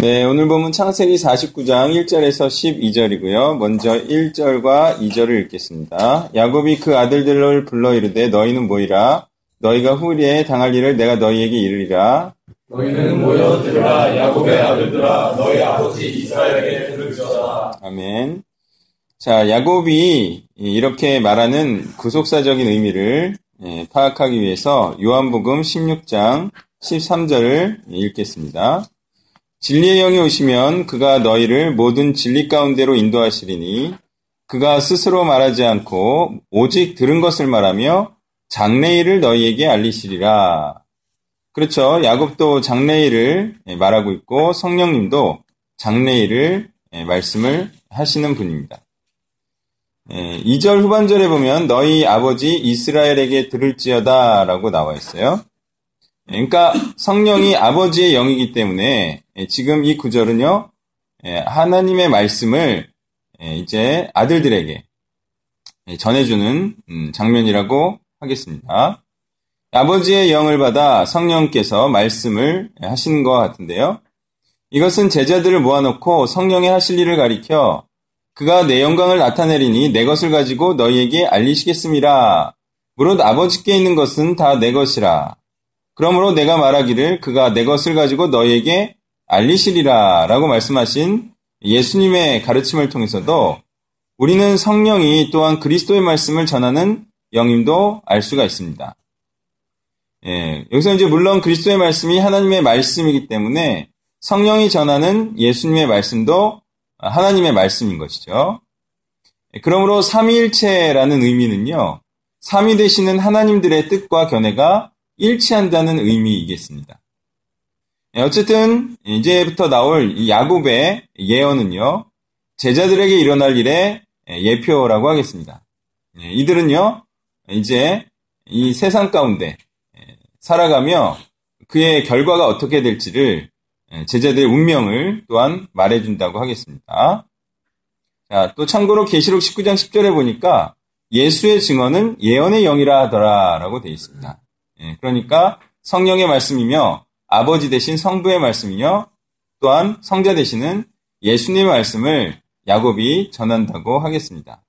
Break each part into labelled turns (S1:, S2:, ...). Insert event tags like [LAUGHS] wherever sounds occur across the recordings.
S1: 네, 오늘 보면 창세기 49장 1절에서 12절이고요. 먼저 1절과 2절을 읽겠습니다. 야곱이 그 아들들을 불러 이르되 너희는 모이라 너희가 후리에 당할 일을 내가 너희에게 이르리라.
S2: 너희는 모여 들으라 야곱의 아들들아 너희 아버지 이스라엘에게 들을지어다.
S1: 아멘. 자, 야곱이 이렇게 말하는 구속사적인 의미를 예, 파악하기 위해서 요한복음 16장 13절을 읽겠습니다. 진리의 영이 오시면 그가 너희를 모든 진리 가운데로 인도하시리니 그가 스스로 말하지 않고 오직 들은 것을 말하며 장래일을 너희에게 알리시리라. 그렇죠. 야곱도 장래일을 말하고 있고 성령님도 장래일을 말씀을 하시는 분입니다. 2절 후반절에 보면 너희 아버지 이스라엘에게 들을지어다 라고 나와 있어요. 그러니까 성령이 아버지의 영이기 때문에 지금 이 구절은요, 하나님의 말씀을 이제 아들들에게 전해주는 음, 장면이라고 하겠습니다. 아버지의 영을 받아 성령께서 말씀을 하시는 것 같은데요. 이것은 제자들을 모아놓고 성령의 하실 일을 가리켜 그가 내 영광을 나타내리니 내 것을 가지고 너희에게 알리시겠습니다. 무릇 아버지께 있는 것은 다 내 것이라. 그러므로 내가 말하기를 그가 내 것을 가지고 너희에게 알리시리라 라고 말씀하신 예수님의 가르침을 통해서도 우리는 성령이 또한 그리스도의 말씀을 전하는 영임도 알 수가 있습니다. 예, 여기서 이제 물론 그리스도의 말씀이 하나님의 말씀이기 때문에 성령이 전하는 예수님의 말씀도 하나님의 말씀인 것이죠. 예, 그러므로 삼위일체라는 의미는요, 삼위 되시는 하나님들의 뜻과 견해가 일치한다는 의미이겠습니다. 예, 어쨌든 이제부터 나올 이 야곱의 예언은요, 제자들에게 일어날 일의 예표라고 하겠습니다. 예, 이들은요, 이제 이 세상 가운데 살아가며 그의 결과가 어떻게 될지를 제자들의 운명을 또한 말해준다고 하겠습니다. 자, 또 참고로 계시록 19장 10절에 보니까 예수의 증언은 예언의 영이라 하더라라고 되어 있습니다. 예, 그러니까 성령의 말씀이며 아버지 대신 성부의 말씀이며 또한 성자 되시는 예수님의 말씀을 야곱이 전한다고 하겠습니다.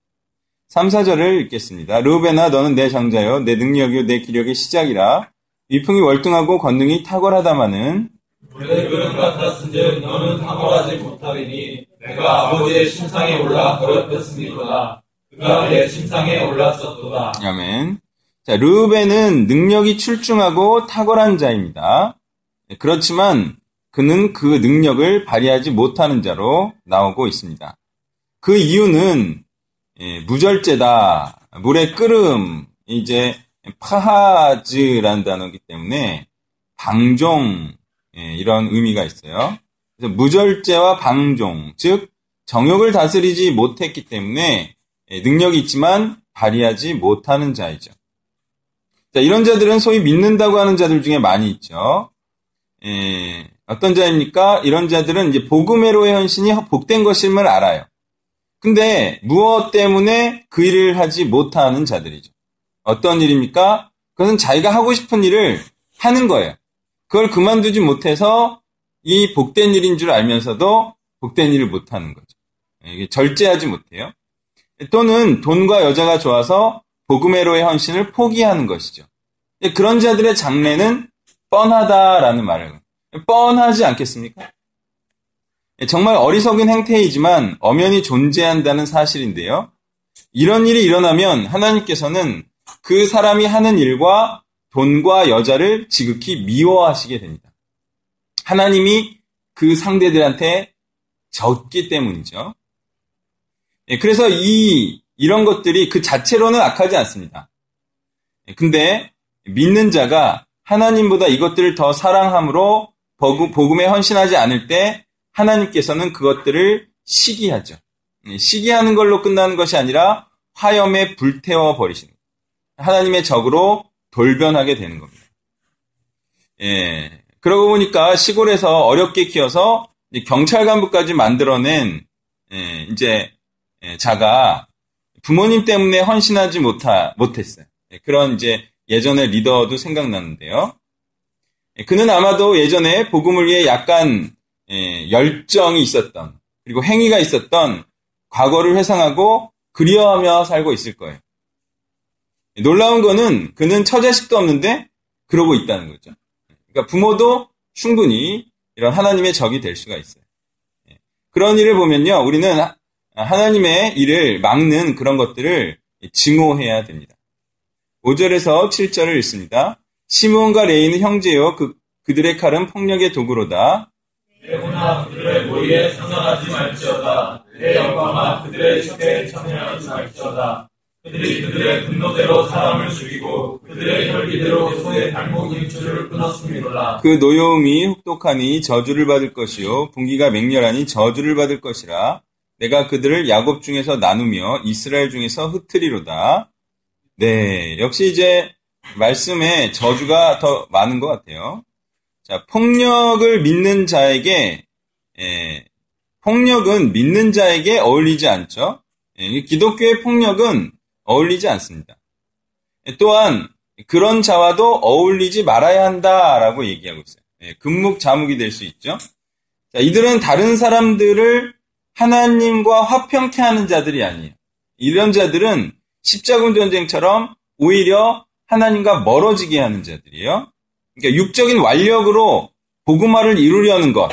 S1: 3, 4절을 읽겠습니다. 르우베나 너는 내 장자여 내 능력이요 내 기력의 시작이라 위풍이 월등하고 권능이 탁월하다마는
S2: 내 그릇 같았은즉 너는 탁월하지 못하리니 내가 아버지의 심상에 올라 버렸었으니까 그가 내 심상에 올랐었도다.
S1: 아멘. 자, 르우벤은 능력이 출중하고 탁월한 자입니다. 그렇지만 그는 그 능력을 발휘하지 못하는 자로 나오고 있습니다. 그 이유는 무절제다, 물의 끓음, 이제 파하즈라는 단어이기 때문에 방종 이런 의미가 있어요. 그래서 무절제와 방종, 즉 정욕을 다스리지 못했기 때문에 능력이 있지만 발휘하지 못하는 자이죠. 자, 이런 자들은 소위 믿는다고 하는 자들 중에 많이 있죠. 에, 어떤 자입니까? 이런 자들은 이제 복음회로의 헌신이 복된 것임을 알아요. 근데 무엇 때문에 그 일을 하지 못하는 자들이죠. 어떤 일입니까? 그것은 자기가 하고 싶은 일을 하는 거예요. 그걸 그만두지 못해서 이 복된 일인 줄 알면서도 복된 일을 못하는 거죠. 이게 절제하지 못해요. 또는 돈과 여자가 좋아서 복음회로의 헌신을 포기하는 것이죠. 그런 자들의 장래는 뻔하다라는 말을 뻔하지 않겠습니까? 정말 어리석은 행태이지만 엄연히 존재한다는 사실인데요. 이런 일이 일어나면 하나님께서는 그 사람이 하는 일과 돈과 여자를 지극히 미워하시게 됩니다. 하나님이 그 상대들한테 졌기 때문이죠. 그래서 이 이런 것들이 그 자체로는 악하지 않습니다. 근데 믿는 자가 하나님보다 이것들을 더 사랑함으로 복음에 헌신하지 않을 때 하나님께서는 그것들을 시기하죠. 시기하는 걸로 끝나는 것이 아니라 화염에 불태워 버리시는. 하나님의 적으로 돌변하게 되는 겁니다. 예. 그러고 보니까 시골에서 어렵게 키워서 경찰 간부까지 만들어낸 예, 이제 예, 자가 부모님 때문에 헌신하지 못하, 못했어요. 예, 그런 이제 예전의 리더도 생각나는데요. 예, 그는 아마도 예전에 복음을 위해 약간 예, 열정이 있었던 그리고 행위가 있었던 과거를 회상하고 그리워하며 살고 있을 거예요. 놀라운 거는 그는 처자식도 없는데 그러고 있다는 거죠. 그러니까 부모도 충분히 이런 하나님의 적이 될 수가 있어요. 그런 일을 보면요, 우리는 하나님의 일을 막는 그런 것들을 증오해야 됩니다. 5절에서 7절을 읽습니다. 시몬과 레이는 형제요, 그, 그들의 칼은 폭력의 도구로다.
S2: 내구나 그들의 모의에 상관하지 말지어다. 내 영광아 그들의 척에 참여하지 말지어다. 그들이 그들의 분노대로 사람을 죽이고 그들의 혈기대로 소의 발목 일주를 끊었음이로라.
S1: 그 노여움이 혹독하니 저주를 받을 것이요 분기가 맹렬하니 저주를 받을 것이라 내가 그들을 야곱 중에서 나누며 이스라엘 중에서 흩트리로다. 네, 역시 이제 말씀에 저주가 더 많은 것 같아요. 자, 폭력을 믿는 자에게 예, 폭력은 믿는 자에게 어울리지 않죠. 예, 기독교의 폭력은 어울리지 않습니다. 예, 또한 그런 자와도 어울리지 말아야 한다라고 얘기하고 있어요. 예, 금묵 자묵이 될 수 있죠. 자, 이들은 다른 사람들을 하나님과 화평케 하는 자들이 아니에요. 이런 자들은 십자군 전쟁처럼 오히려 하나님과 멀어지게 하는 자들이에요. 그러니까 육적인 완력으로 복음화를 이루려는 것.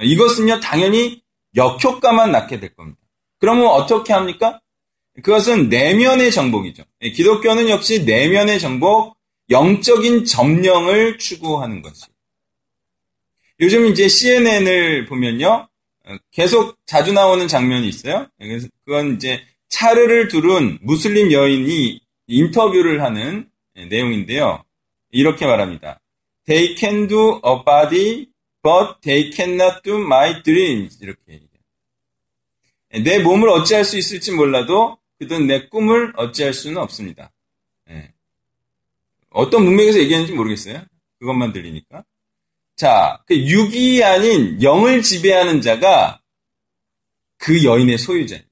S1: 이것은요, 당연히 역효과만 낳게 될 겁니다. 그러면 어떻게 합니까? 그것은 내면의 정복이죠. 예, 기독교는 역시 내면의 정복, 영적인 점령을 추구하는 것이. 요즘 이제 CNN을 보면요. 어, 계속 자주 나오는 장면이 있어요. 그래서 그건 이제 차르를 두른 무슬림 여인이 인터뷰를 하는 예, 내용인데요. 이렇게 말합니다. They can do a body, but they cannot do my dreams. 이렇게 내 몸을 어찌할 수 있을지 몰라도 그든 내 꿈을 어찌할 수는 없습니다. 네. 어떤 문맥에서 얘기하는지 모르겠어요. 그것만 들리니까. 자, 그 육이 아닌 영을 지배하는 자가 그 여인의 소유자입니다.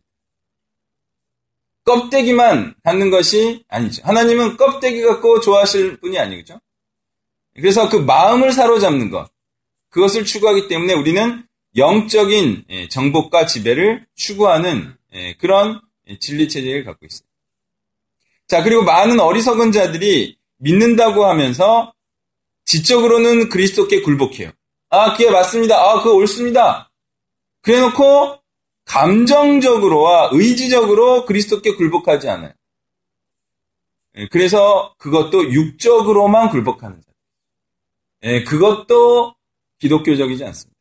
S1: 껍데기만 갖는 것이 아니죠. 하나님은 껍데기 갖고 좋아하실 분이 아니죠. 그래서 그 마음을 사로잡는 것, 그것을 추구하기 때문에 우리는 영적인 예, 정복과 지배를 추구하는 예, 그런 진리 체제를 갖고 있어요. 자, 그리고 많은 어리석은 자들이 믿는다고 하면서 지적으로는 그리스도께 굴복해요. 아, 그게 맞습니다. 아, 그거 옳습니다. 그래 놓고 감정적으로와 의지적으로 그리스도께 굴복하지 않아요. 예, 그래서 그것도 육적으로만 굴복하는 자. 예, 그것도 기독교적이지 않습니다.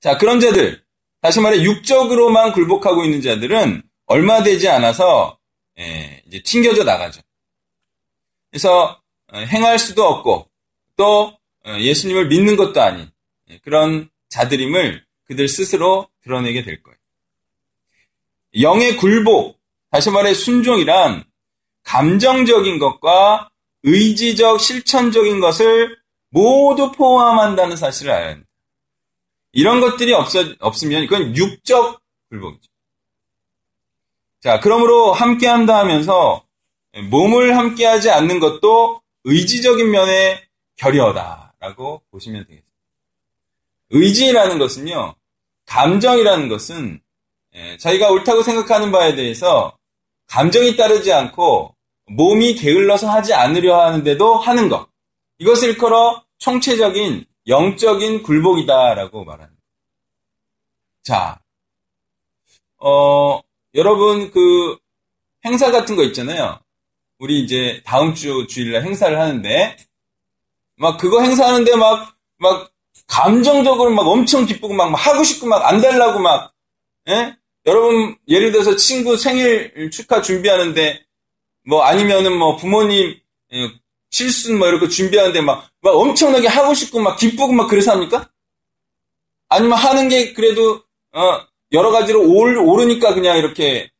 S1: 자, 그런 자들, 다시 말해 육적으로만 굴복하고 있는 자들은 얼마 되지 않아서 예, 이제 튕겨져 나가죠. 그래서 어, 행할 수도 없고 또 어, 예수님을 믿는 것도 아닌 예, 그런 자들임을 그들 스스로 드러내게 될 거예요. 영의 굴복, 다시 말해 순종이란 감정적인 것과 의지적 실천적인 것을 모두 포함한다는 사실을 알아야 합니다. 이런 것들이 없어, 없으면 이건 육적 굴복이죠. 자, 그러므로 함께 한다 하면서 몸을 함께 하지 않는 것도 의지적인 면의 결여다라고 보시면 되겠습니다. 의지라는 것은요, 감정이라는 것은 자기가 옳다고 생각하는 바에 대해서 감정이 따르지 않고 몸이 게을러서 하지 않으려 하는데도 하는 것. 이것을 걸어 총체적인 영적인 굴복이다라고 말합니다. 자, 어, 여러분 그 행사 같은 거 있잖아요. 우리 이제 다음 주 주일날 행사를 하는데 막 그거 행사하는데 막 막 감정적으로 막 엄청 기쁘고 막 하고 싶고 막 안 달라고 막 예? 여러분 예를 들어서 친구 생일 축하 준비하는데 뭐 아니면은 뭐 부모님 예, 실순 뭐 이렇게 준비하는데 막, 막 엄청나게 하고 싶고 막 기쁘고 막 그래서 합니까? 아니면 하는 게 그래도 어 여러 가지로 올, 오르니까 그냥 이렇게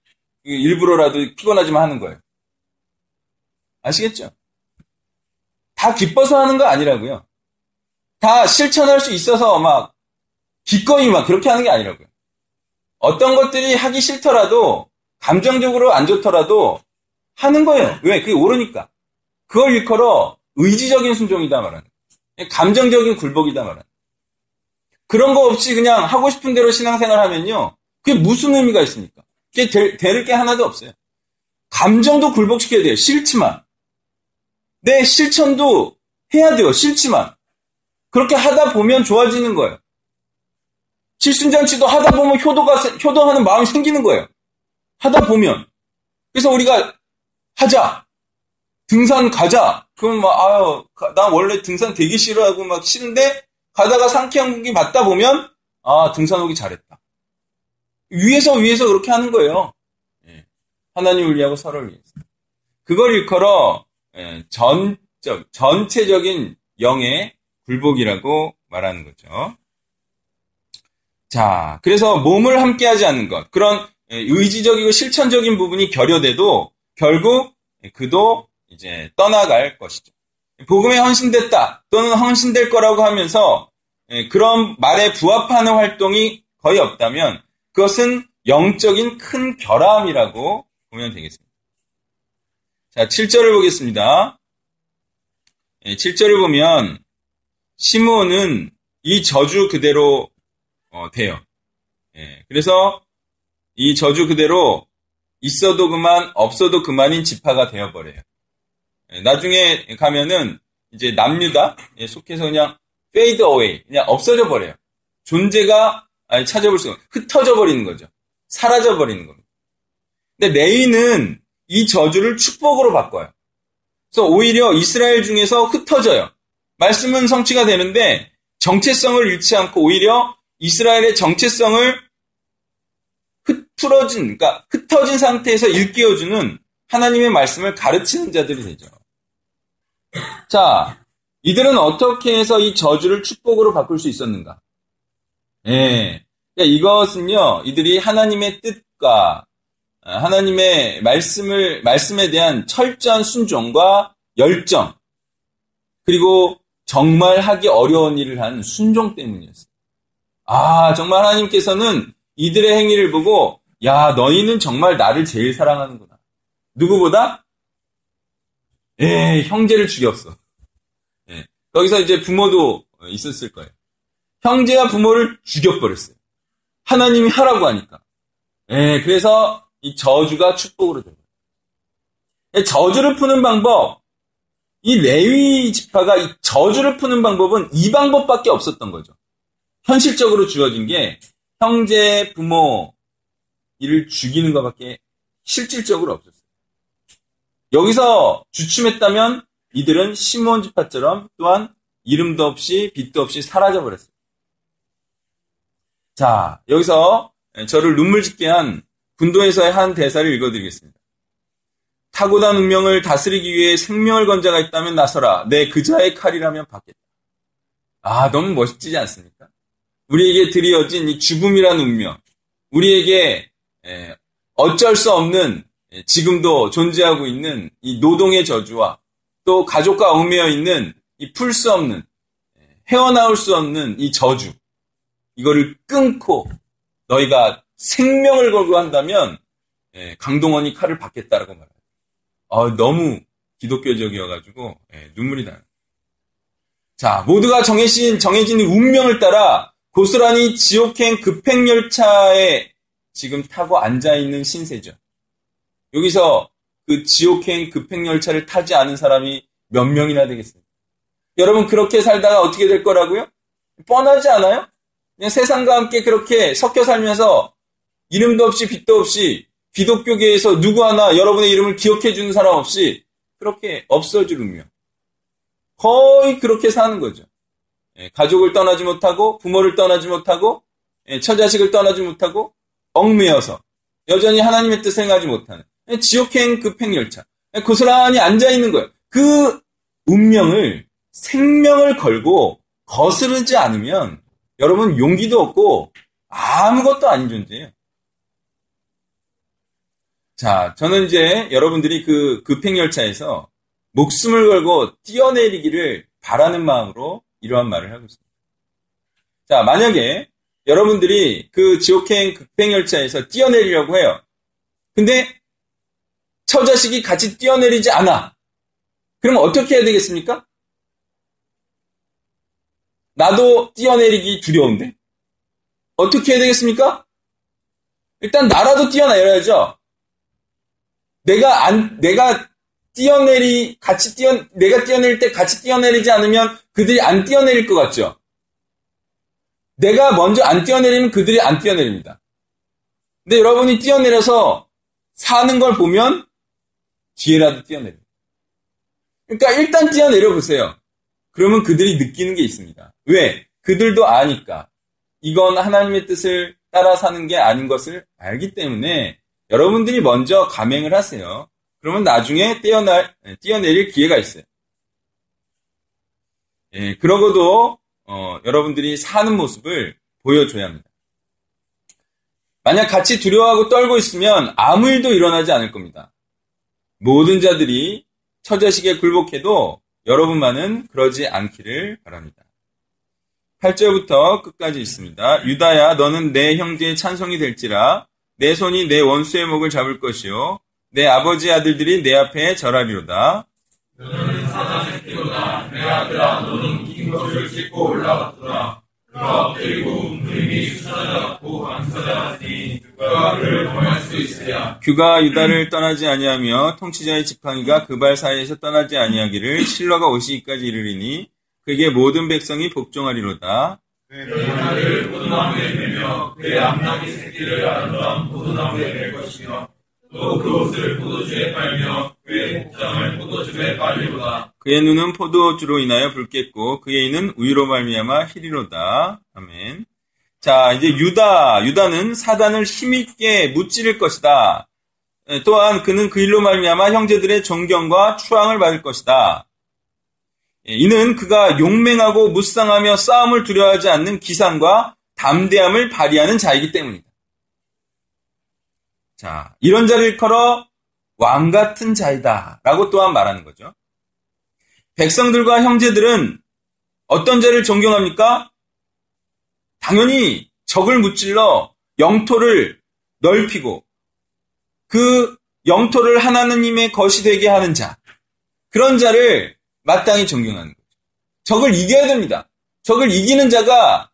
S1: 일부러라도 피곤하지만 하는 거예요. 아시겠죠? 다 기뻐서 하는 거 아니라고요. 다 실천할 수 있어서 막 기꺼이 막 그렇게 하는 게 아니라고요. 어떤 것들이 하기 싫더라도 감정적으로 안 좋더라도 하는 거예요. 왜? 그게 오르니까. 그걸 일컬어 의지적인 순종이다 말하는. 감정적인 굴복이다 말하는. 그런 거 없이 그냥 하고 싶은 대로 신앙생활 하면요. 그게 무슨 의미가 있습니까? 그게 될, 될 게 하나도 없어요. 감정도 굴복시켜야 돼요. 싫지만. 내 실천도 해야 돼요. 싫지만. 그렇게 하다 보면 좋아지는 거예요. 칠순잔치도 하다 보면 효도가, 효도하는 마음이 생기는 거예요. 하다 보면. 그래서 우리가 하자. 등산 가자. 그럼 막, 아유, 나 원래 등산 되게 싫어하고 막 싫은데, 가다가 상쾌한 공기 맞다 보면, 아, 등산 오기 잘했다. 위에서 위에서 그렇게 하는 거예요. 예. 하나님을 위하고 서로를 위해서. 그걸 일컬어, 예, 전적, 전체적인 영의 굴복이라고 말하는 거죠. 자, 그래서 몸을 함께 하지 않는 것, 그런 예, 의지적이고 실천적인 부분이 결여돼도 결국 그도 이제 떠나갈 것이죠. 복음에 헌신됐다 또는 헌신될 거라고 하면서 예, 그런 말에 부합하는 활동이 거의 없다면 그것은 영적인 큰 결함이라고 보면 되겠습니다. 자, 7절을 보겠습니다. 7절을 예, 보면 시므온은 이 저주 그대로 어, 돼요. 예, 그래서 이 저주 그대로 있어도 그만 없어도 그만인 지파가 되어버려요. 예, 나중에 가면은 이제 남유다 예, 속해서 그냥 fade away 그냥 없어져 버려요. 존재가 아니 찾아볼 수가 흩어져 버리는 거죠. 사라져 버리는 겁니다. 근데 레이는 이 저주를 축복으로 바꿔요. 그래서 오히려 이스라엘 중에서 흩어져요. 말씀은 성취가 되는데 정체성을 잃지 않고 오히려 이스라엘의 정체성을 흩어진, 그러니까 흩어진 상태에서 일깨워주는 하나님의 말씀을 가르치는 자들이 되죠. 자, 이들은 어떻게 해서 이 저주를 축복으로 바꿀 수 있었는가? 예. 그러니까 이것은요, 이들이 하나님의 뜻과 하나님의 말씀을, 말씀에 대한 철저한 순종과 열정, 그리고 정말 하기 어려운 일을 한 순종 때문이었어요. 아, 정말 하나님께서는 이들의 행위를 보고, 야, 너희는 정말 나를 제일 사랑하는구나. 누구보다? 예, 형제를 죽였어. 예. 거기서 이제 부모도 있었을 거예요. 형제와 부모를 죽여버렸어요. 하나님이 하라고 하니까. 예, 그래서 이 저주가 축복으로 됩니다. 예, 저주를 푸는 방법, 이 레위 지파가 이 저주를 푸는 방법은 이 방법밖에 없었던 거죠. 현실적으로 주어진 게 형제, 부모 이를 죽이는 것밖에 실질적으로 없었어요. 여기서 주춤했다면 이들은 시몬 지파처럼 또한 이름도 없이 빛도 없이 사라져 버렸어요. 자, 여기서 저를 눈물 짓게 한 군도에서의 한 대사를 읽어드리겠습니다. 타고난 운명을 다스리기 위해 생명을 건 자가 있다면 나서라. 내 그자의 칼이라면 받겠다. 아, 너무 멋지지 않습니까? 우리에게 드리어진 이 죽음이라는 운명. 우리에게 어쩔 수 없는 지금도 존재하고 있는 이 노동의 저주와 또 가족과 얽매여 있는 이 풀 수 없는 헤어나올 수 없는 이 저주. 이거를 끊고 너희가 생명을 걸고 한다면 강동원이 칼을 받겠다라고 말합니다. 어, 너무 기독교적이어가지고 예, 눈물이 나요. 자, 모두가 정해진 정해진 운명을 따라 고스란히 지옥행 급행열차에 지금 타고 앉아 있는 신세죠. 여기서 그 지옥행 급행열차를 타지 않은 사람이 몇 명이나 되겠습니까? 여러분 그렇게 살다가 어떻게 될 거라고요? 뻔하지 않아요? 그냥 세상과 함께 그렇게 섞여 살면서 이름도 없이 빛도 없이 기독교계에서 누구 하나 여러분의 이름을 기억해 주는 사람 없이 그렇게 운명. 거의 그렇게 사는 거죠. 예, 가족을 떠나지 못하고 부모를 떠나지 못하고 예, 처자식을 떠나지 못하고 얽매여서 여전히 하나님의 뜻을 행하지 못하는 예, 지옥행 급행열차 고스란히 앉아 있는 거예요. 그 운명을 생명을 걸고 거스르지 않으면 여러분 용기도 없고 아무것도 아닌 존재예요. 자, 저는 이제 여러분들이 그 급행열차에서 목숨을 걸고 뛰어내리기를 바라는 마음으로 이러한 말을 하고 있습니다. 자, 만약에 여러분들이 그 지옥행 급행열차에서 뛰어내리려고 해요. 근데 처자식이 같이 뛰어내리지 않아. 그럼 어떻게 해야 되겠습니까? 나도 뛰어내리기 두려운데. 어떻게 해야 되겠습니까? 일단 나라도 뛰어내려야죠. 내가 안, 내가 뛰어내리, 같이 뛰어, 내가 뛰어내릴 때 같이 뛰어내리지 않으면 그들이 안 뛰어내릴 것 같죠? 내가 먼저 안 뛰어내리면 그들이 안 뛰어내립니다. 근데 여러분이 뛰어내려서 사는 걸 보면 뒤에라도 뛰어내립니다. 그러니까 일단 뛰어내려 보세요. 그러면 그들이 느끼는 게 있습니다. 왜? 그들도 아니까. 이건 하나님의 뜻을 따라 사는 게 아닌 것을 알기 때문에 여러분들이 먼저 감행을 하세요. 그러면 나중에 뛰어날, 뛰어내릴 기회가 있어요. 예, 그러고도, 어, 여러분들이 사는 모습을 보여줘야 합니다. 만약 같이 두려워하고 떨고 있으면 아무 일도 일어나지 않을 겁니다. 모든 자들이 처자식에 굴복해도 여러분만은 그러지 않기를 바랍니다. 8절부터 끝까지 있습니다. 유다야, 너는 내 형제의 찬송이 될지라, 내 손이 내 원수의 목을 잡을 것이요, 내 아버지 아들들이 내 앞에 절하리로다.
S2: 너는 사자 새끼로다. 내 아들아, 너는 긴 것을 찢고 올라갔더라. 그가 엎드리고 움직임이 수사자 같고 안사자 같으니 누가 그를 범할 수 있으랴.
S1: 규가 유다를 떠나지 아니하며 통치자의 지팡이가 그 발 사이에서 떠나지 아니하기를 실로가 오시기까지 이르리니 그에게 모든 백성이 복종하리로다.
S2: 내 아들을 포도나무에 매며 그의 암나귀 새끼를 아름다운 포도나무에 맬 것이며 또 그 옷을 포도주에 빨며 그의 복장을 포도즙에 빨리로다.
S1: 그의 눈은 포도주로 인하여 붉겠고 그의 이는 우유로 말미암아 희리로다. 아멘. 자, 이제 유다, 유다는 사단을 힘있게 무찌를 것이다. 에, 또한 그는 그 일로 말미암아 형제들의 존경과 추앙을 받을 것이다. 예, 이는 그가 용맹하고 무쌍하며 싸움을 두려워하지 않는 기상과 담대함을 발휘하는 자이기 때문이다. 자, 이런 자를 일컬어 왕 같은 자이다. 라고 또한 말하는 거죠. 백성들과 형제들은 어떤 자를 존경합니까? 당연히 적을 무찔러 영토를 넓히고 그 영토를 하나님의 것이 되게 하는 자. 그런 자를 마땅히 존경하는 거죠. 적을 이겨야 됩니다. 적을 이기는 자가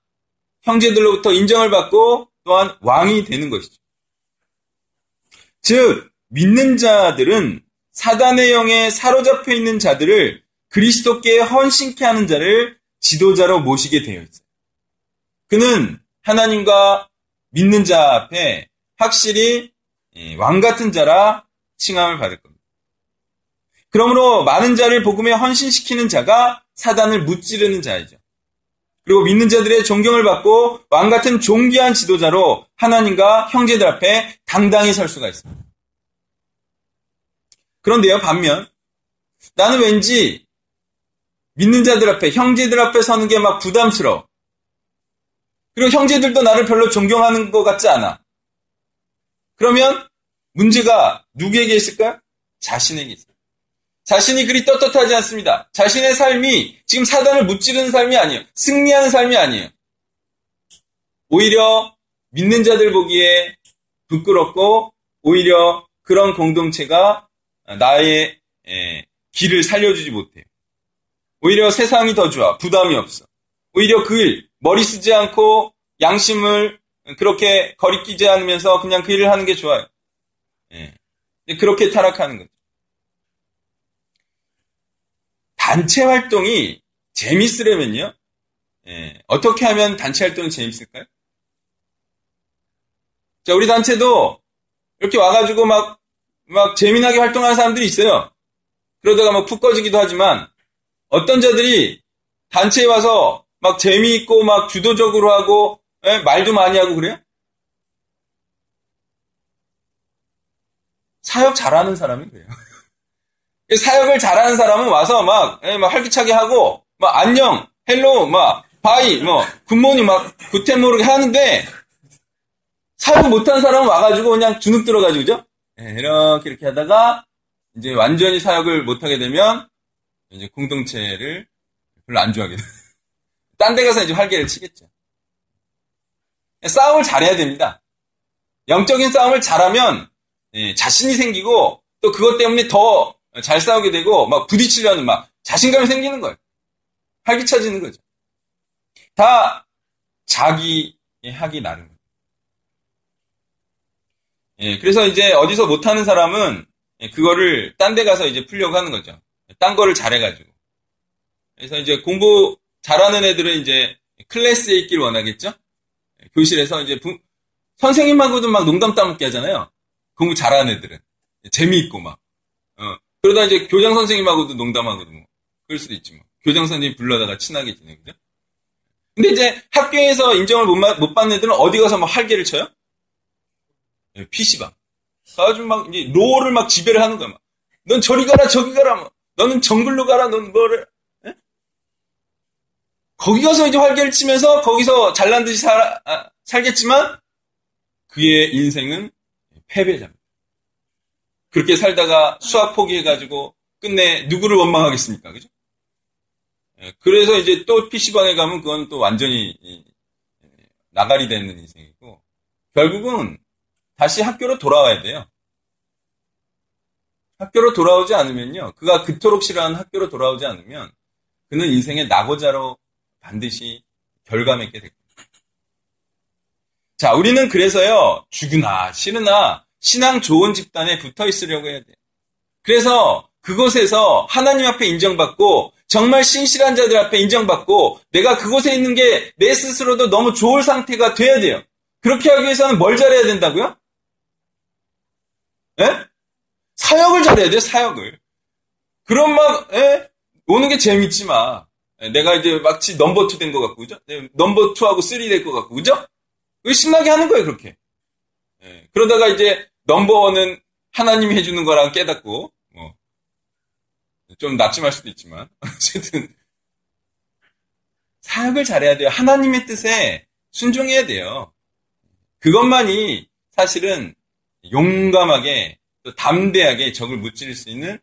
S1: 형제들로부터 인정을 받고 또한 왕이 되는 것이죠. 즉, 믿는 자들은 사단의 영에 사로잡혀 있는 자들을 그리스도께 헌신케 하는 자를 지도자로 모시게 되어 있어요. 그는 하나님과 믿는 자 앞에 확실히 왕 같은 자라 칭함을 받을 겁니다. 그러므로 많은 자를 복음에 헌신시키는 자가 사단을 무찌르는 자이죠. 그리고 믿는 자들의 존경을 받고 왕 같은 존귀한 지도자로 하나님과 형제들 앞에 당당히 설 수가 있습니다. 그런데요, 반면 나는 왠지 믿는 자들 앞에, 형제들 앞에 서는 게 막 부담스러워. 그리고 형제들도 나를 별로 존경하는 것 같지 않아. 그러면 문제가 누구에게 있을까요? 자신에게 있어요. 자신이 그리 떳떳하지 않습니다. 자신의 삶이 지금 사단을 무찌르는 삶이 아니에요. 승리하는 삶이 아니에요. 오히려 믿는 자들 보기에 부끄럽고 오히려 그런 공동체가 나의 길을 살려주지 못해요. 오히려 세상이 더 좋아. 부담이 없어. 오히려 그 일, 머리 쓰지 않고 양심을 그렇게 거리끼지 않으면서 그냥 그 일을 하는 게 좋아요. 그렇게 타락하는 거죠. 단체 활동이 재밌으려면요. 예, 어떻게 하면 단체 활동이 재밌을까요? 자, 우리 단체도 이렇게 와가지고 막, 막 재미나게 활동하는 사람들이 있어요. 그러다가 막 푹 꺼지기도 하지만 어떤 자들이 단체에 와서 막 재미있고 막 주도적으로 하고 예, 말도 많이 하고 그래요? 사역 잘하는 사람이 그래요. 사역을 잘하는 사람은 와서 막, 예, 막 활기차게 하고, 막 안녕, hello, 막 bye, 뭐 good morning, 막 Guten Morgen 하는데 사역 못한 사람은 와가지고 그냥 주눅 들어가지고, 그죠? 예, 이렇게 이렇게 하다가, 이제 완전히 사역을 못하게 되면, 이제 공동체를 별로 안 좋아하게 돼요. [LAUGHS] 딴데 가서 이제 활개를 치겠죠. 싸움을 잘해야 됩니다. 영적인 싸움을 잘하면, 예, 자신이 생기고, 또 그것 때문에 더 잘 싸우게 되고, 막 부딪히려는 막 자신감이 생기는 거예요. 활기차지는 거죠. 다 자기 하기 나름. 예, 그래서 이제 어디서 못하는 사람은 예, 그거를 딴 데 가서 이제 풀려고 하는 거죠. 딴 거를 잘해가지고. 그래서 이제 공부 잘하는 애들은 이제 클래스에 있길 원하겠죠? 예, 교실에서 이제 부, 선생님하고도 막 농담 따먹게 하잖아요. 공부 잘하는 애들은. 재미있고 막. 어, 그러다 이제 교장 선생님하고도 농담하고도 뭐. 그럴 수도 있지 뭐. 교장 선생님 불러다가 친하게 그죠? 근데 이제 학교에서 인정을 못, 못 받는 애들은 어디 가서 막 할개를 쳐요? 예, PC방. 가가지고 막 이제 롤을 막 지배를 하는 거야. 막. 넌 저리 가라, 저기 가라. 뭐. 너는 정글로 가라, 넌 뭐를. 예? 거기 가서 이제 활개를 치면서 거기서 잘난 듯이 살, 아, 살겠지만 그의 인생은 패배자입니다. 그렇게 살다가 수학 포기해가지고 끝내 누구를 원망하겠습니까? 그죠? 예, 그래서 이제 또 PC방에 가면 그건 또 완전히 나가리 되는 인생이고, 결국은 다시 학교로 돌아와야 돼요. 학교로 돌아오지 않으면요. 그가 그토록 싫어하는 학교로 돌아오지 않으면 그는 인생의 낙오자로 반드시 결과맺게 됩니다. 자, 우리는 그래서요. 죽으나 싫으나 신앙 좋은 집단에 붙어 있으려고 해야 돼요. 그래서 그곳에서 하나님 앞에 인정받고 정말 신실한 자들 앞에 인정받고 내가 그곳에 있는 게 내 스스로도 너무 좋을 상태가 돼야 돼요. 그렇게 하기 위해서는 뭘 잘해야 된다고요? 예? 사역을 잘해야 돼요, 사역을. 그럼 막, 예? 오는 게 재밌지 마. 예, 내가 이제 마치 number two 된 것 같고, 그죠? 예, number two하고 three 될 것 같고, 그죠? 신나게 하는 거예요, 그렇게. 예, 그러다가 이제 number one은 하나님이 해주는 거랑 깨닫고, 뭐, 좀 낙심할 수도 있지만, [LAUGHS] 어쨌든, 사역을 잘해야 돼요. 하나님의 뜻에 순종해야 돼요. 그것만이 사실은 용감하게 또 담대하게 적을 무찌를 수 있는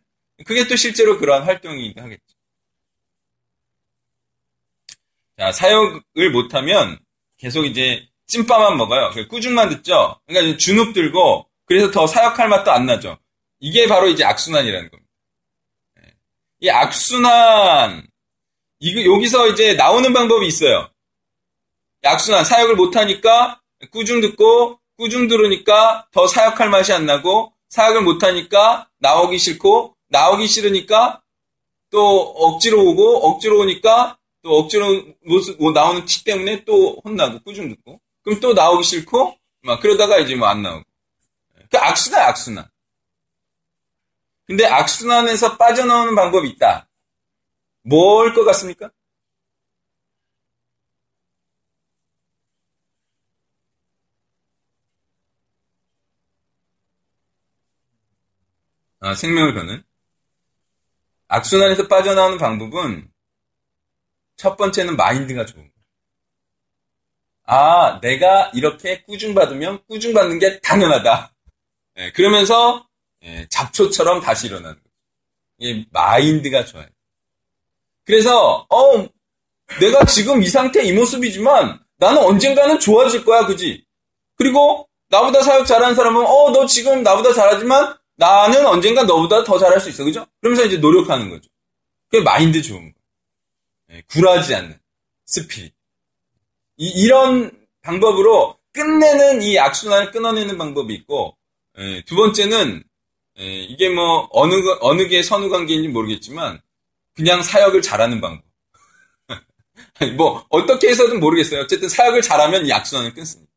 S1: 그게 또 실제로 그러한 활동이기도 하겠죠. 자, 사역을 못하면 계속 이제 찐빠만 먹어요. 꾸준만 듣죠? 그러니까 주눅 들고 그래서 더 사역할 맛도 안 나죠. 이게 바로 이제 악순환이라는 겁니다. 이 악순환, 이거, 여기서 이제 나오는 방법이 있어요. 악순환, 사역을 못하니까 꾸중 듣고 꾸중 들으니까 더 사역할 맛이 안 나고 사역을 못하니까 나오기 싫고 나오기 싫으니까 또 억지로 오고 억지로 오니까 또 억지로 뭐 나오는 티 때문에 또 혼나고 꾸중 듣고 그럼 또 나오기 싫고 막 그러다가 이제 뭐 안 나오고 그 악순환 악순환 근데 악순환에서 빠져나오는 방법이 있다 뭘 것 같습니까? 아, 생명을 거는 악순환에서 빠져나오는 방법은 첫 번째는 마인드가 좋은 거예요. 아, 내가 이렇게 꾸중받으면 꾸중받는 게 당연하다. 네, 그러면서 네, 잡초처럼 다시 일어나는 거죠. 이 마인드가 좋아요. 그래서 어, 내가 지금 이 상태 이 모습이지만 나는 언젠가는 좋아질 거야, 그지? 그리고 나보다 사역 잘하는 사람은 어, 너 지금 나보다 잘하지만 나는 언젠가 너보다 더 잘할 수 있어. 그죠? 그러면서 이제 노력하는 거죠. 그게 마인드 좋은 거. 예, 굴하지 않는 스피릿. 이, 런 방법으로 끝내는 이 악순환을 끊어내는 방법이 있고, 예, 두 번째는, 예, 이게 뭐, 어느, 어느 게 선후 관계인지 모르겠지만, 그냥 사역을 잘하는 방법. [LAUGHS] 뭐, 어떻게 해서든 모르겠어요. 어쨌든 사역을 잘하면 이 악순환을 끊습니다.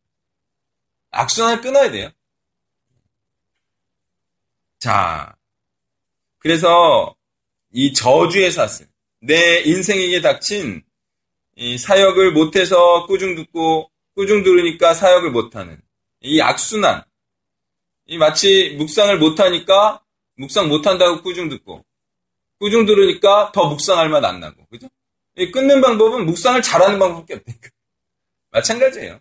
S1: 악순환을 끊어야 돼요. 자, 그래서 이 저주의 사슬, 내 인생에게 닥친 이 사역을 못해서 꾸중 듣고 꾸중 들으니까 사역을 못하는 이 악순환, 이 마치 묵상을 못하니까 묵상 못한다고 꾸중 듣고 꾸중 들으니까 더 묵상할 맛 안 나고 그죠? 이 끊는 방법은 묵상을 잘하는 방법밖에 없으니까 [LAUGHS] 마찬가지예요.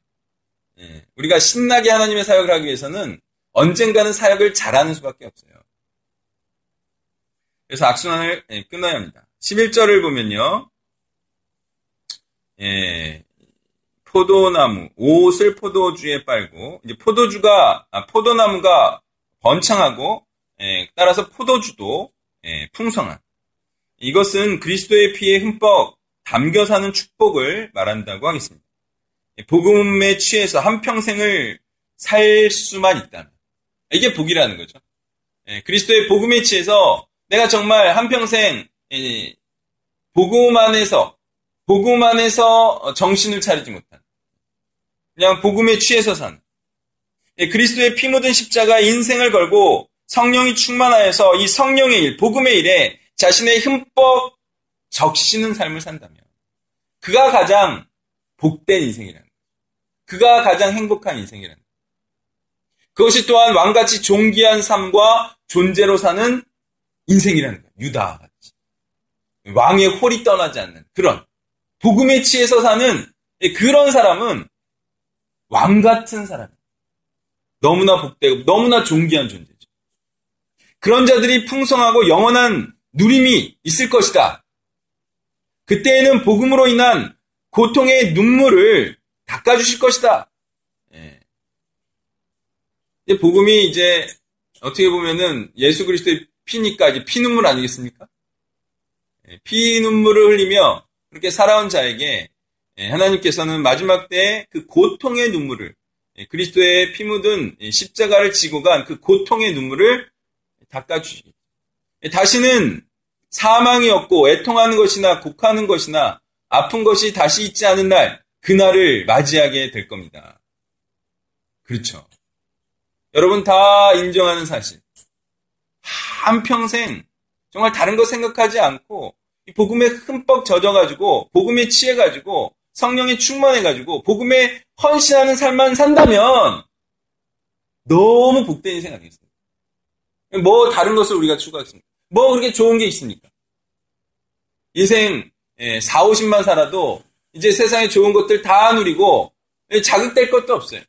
S1: 예, 우리가 신나게 하나님의 사역을 하기 위해서는 언젠가는 사역을 잘하는 수밖에 없어요. 그래서 악순환을 예, 끊어야 합니다. 11절을 보면요. 예, 포도나무, 옷을 포도주에 빨고, 이제 포도주가, 아, 포도나무가 번창하고, 예, 따라서 포도주도 예, 풍성한. 이것은 그리스도의 피에 흠뻑 담겨 사는 축복을 말한다고 하겠습니다. 예, 복음에 취해서 한평생을 살 수만 있다면. 이게 복이라는 거죠. 예, 그리스도의 복음에 취해서 내가 정말 한평생 예, 복음 안에서 복음 안에서 정신을 차리지 못한 그냥 복음에 취해서 산 예, 그리스도의 피 묻은 십자가 인생을 걸고 성령이 충만하여서 이 성령의 일, 복음의 일에 자신의 흠뻑 적시는 삶을 산다면 그가 가장 복된 인생이라는. 그가 가장 행복한 인생이라는. 그것이 또한 왕같이 존귀한 삶과 존재로 사는 인생이라는 거예요. 유다 같이. 왕의 홀이 떠나지 않는 그런 복음에 취해서 사는 그런 사람은 왕 같은 사람이에요. 너무나 복되고 너무나 존귀한 존재죠. 그런 자들이 풍성하고 영원한 누림이 있을 것이다. 그때에는 복음으로 인한 고통의 눈물을 닦아주실 것이다. 예. 복음이 이제 어떻게 보면은 예수 그리스도의 피니까 이제 피눈물 아니겠습니까? 예, 피눈물을 흘리며 그렇게 살아온 자에게 예, 하나님께서는 마지막 때에 그 고통의 눈물을 예, 그리스도의 피 묻은 십자가를 지고 간 그 고통의 눈물을 닦아주시. 다시는 사망이 없고 애통하는 것이나 곡하는 것이나 아픈 것이 다시 있지 않은 날, 그날을 맞이하게 될 겁니다. 그렇죠. 여러분 다 인정하는 사실. 한평생 정말 다른 거 생각하지 않고 복음에 흠뻑 젖어가지고 복음에 취해가지고 성령에 충만해가지고 복음에 헌신하는 삶만 산다면 너무 복된 아니겠습니까? 뭐 다른 것을 우리가 추구하겠습니까? 뭐 그렇게 좋은 게 있습니까? 인생 4, 50만 살아도 이제 세상에 좋은 것들 다 누리고 자극될 것도 없어요.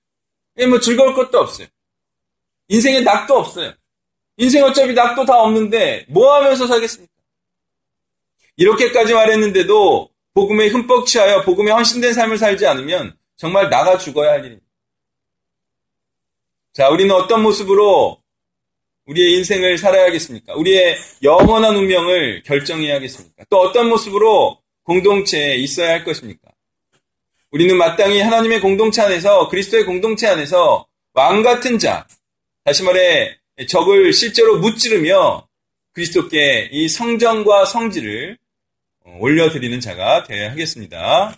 S1: 뭐 즐거울 것도 없어요. 인생에 낙도 없어요. 인생 어차피 낙도 다 없는데 뭐 하면서 살겠습니까? 이렇게까지 말했는데도 복음에 흠뻑 취하여 복음에 헌신된 삶을 살지 않으면 정말 나가 죽어야 할 일입니다. 자, 우리는 어떤 모습으로 우리의 인생을 살아야겠습니까? 우리의 영원한 운명을 결정해야겠습니까? 또 어떤 모습으로 공동체에 있어야 할 것입니까? 우리는 마땅히 하나님의 공동체 안에서 그리스도의 공동체 안에서 왕 같은 자, 다시 말해 적을 실제로 무찌르며 그리스도께 이 성정과 성질을 올려드리는 자가 되어야 하겠습니다.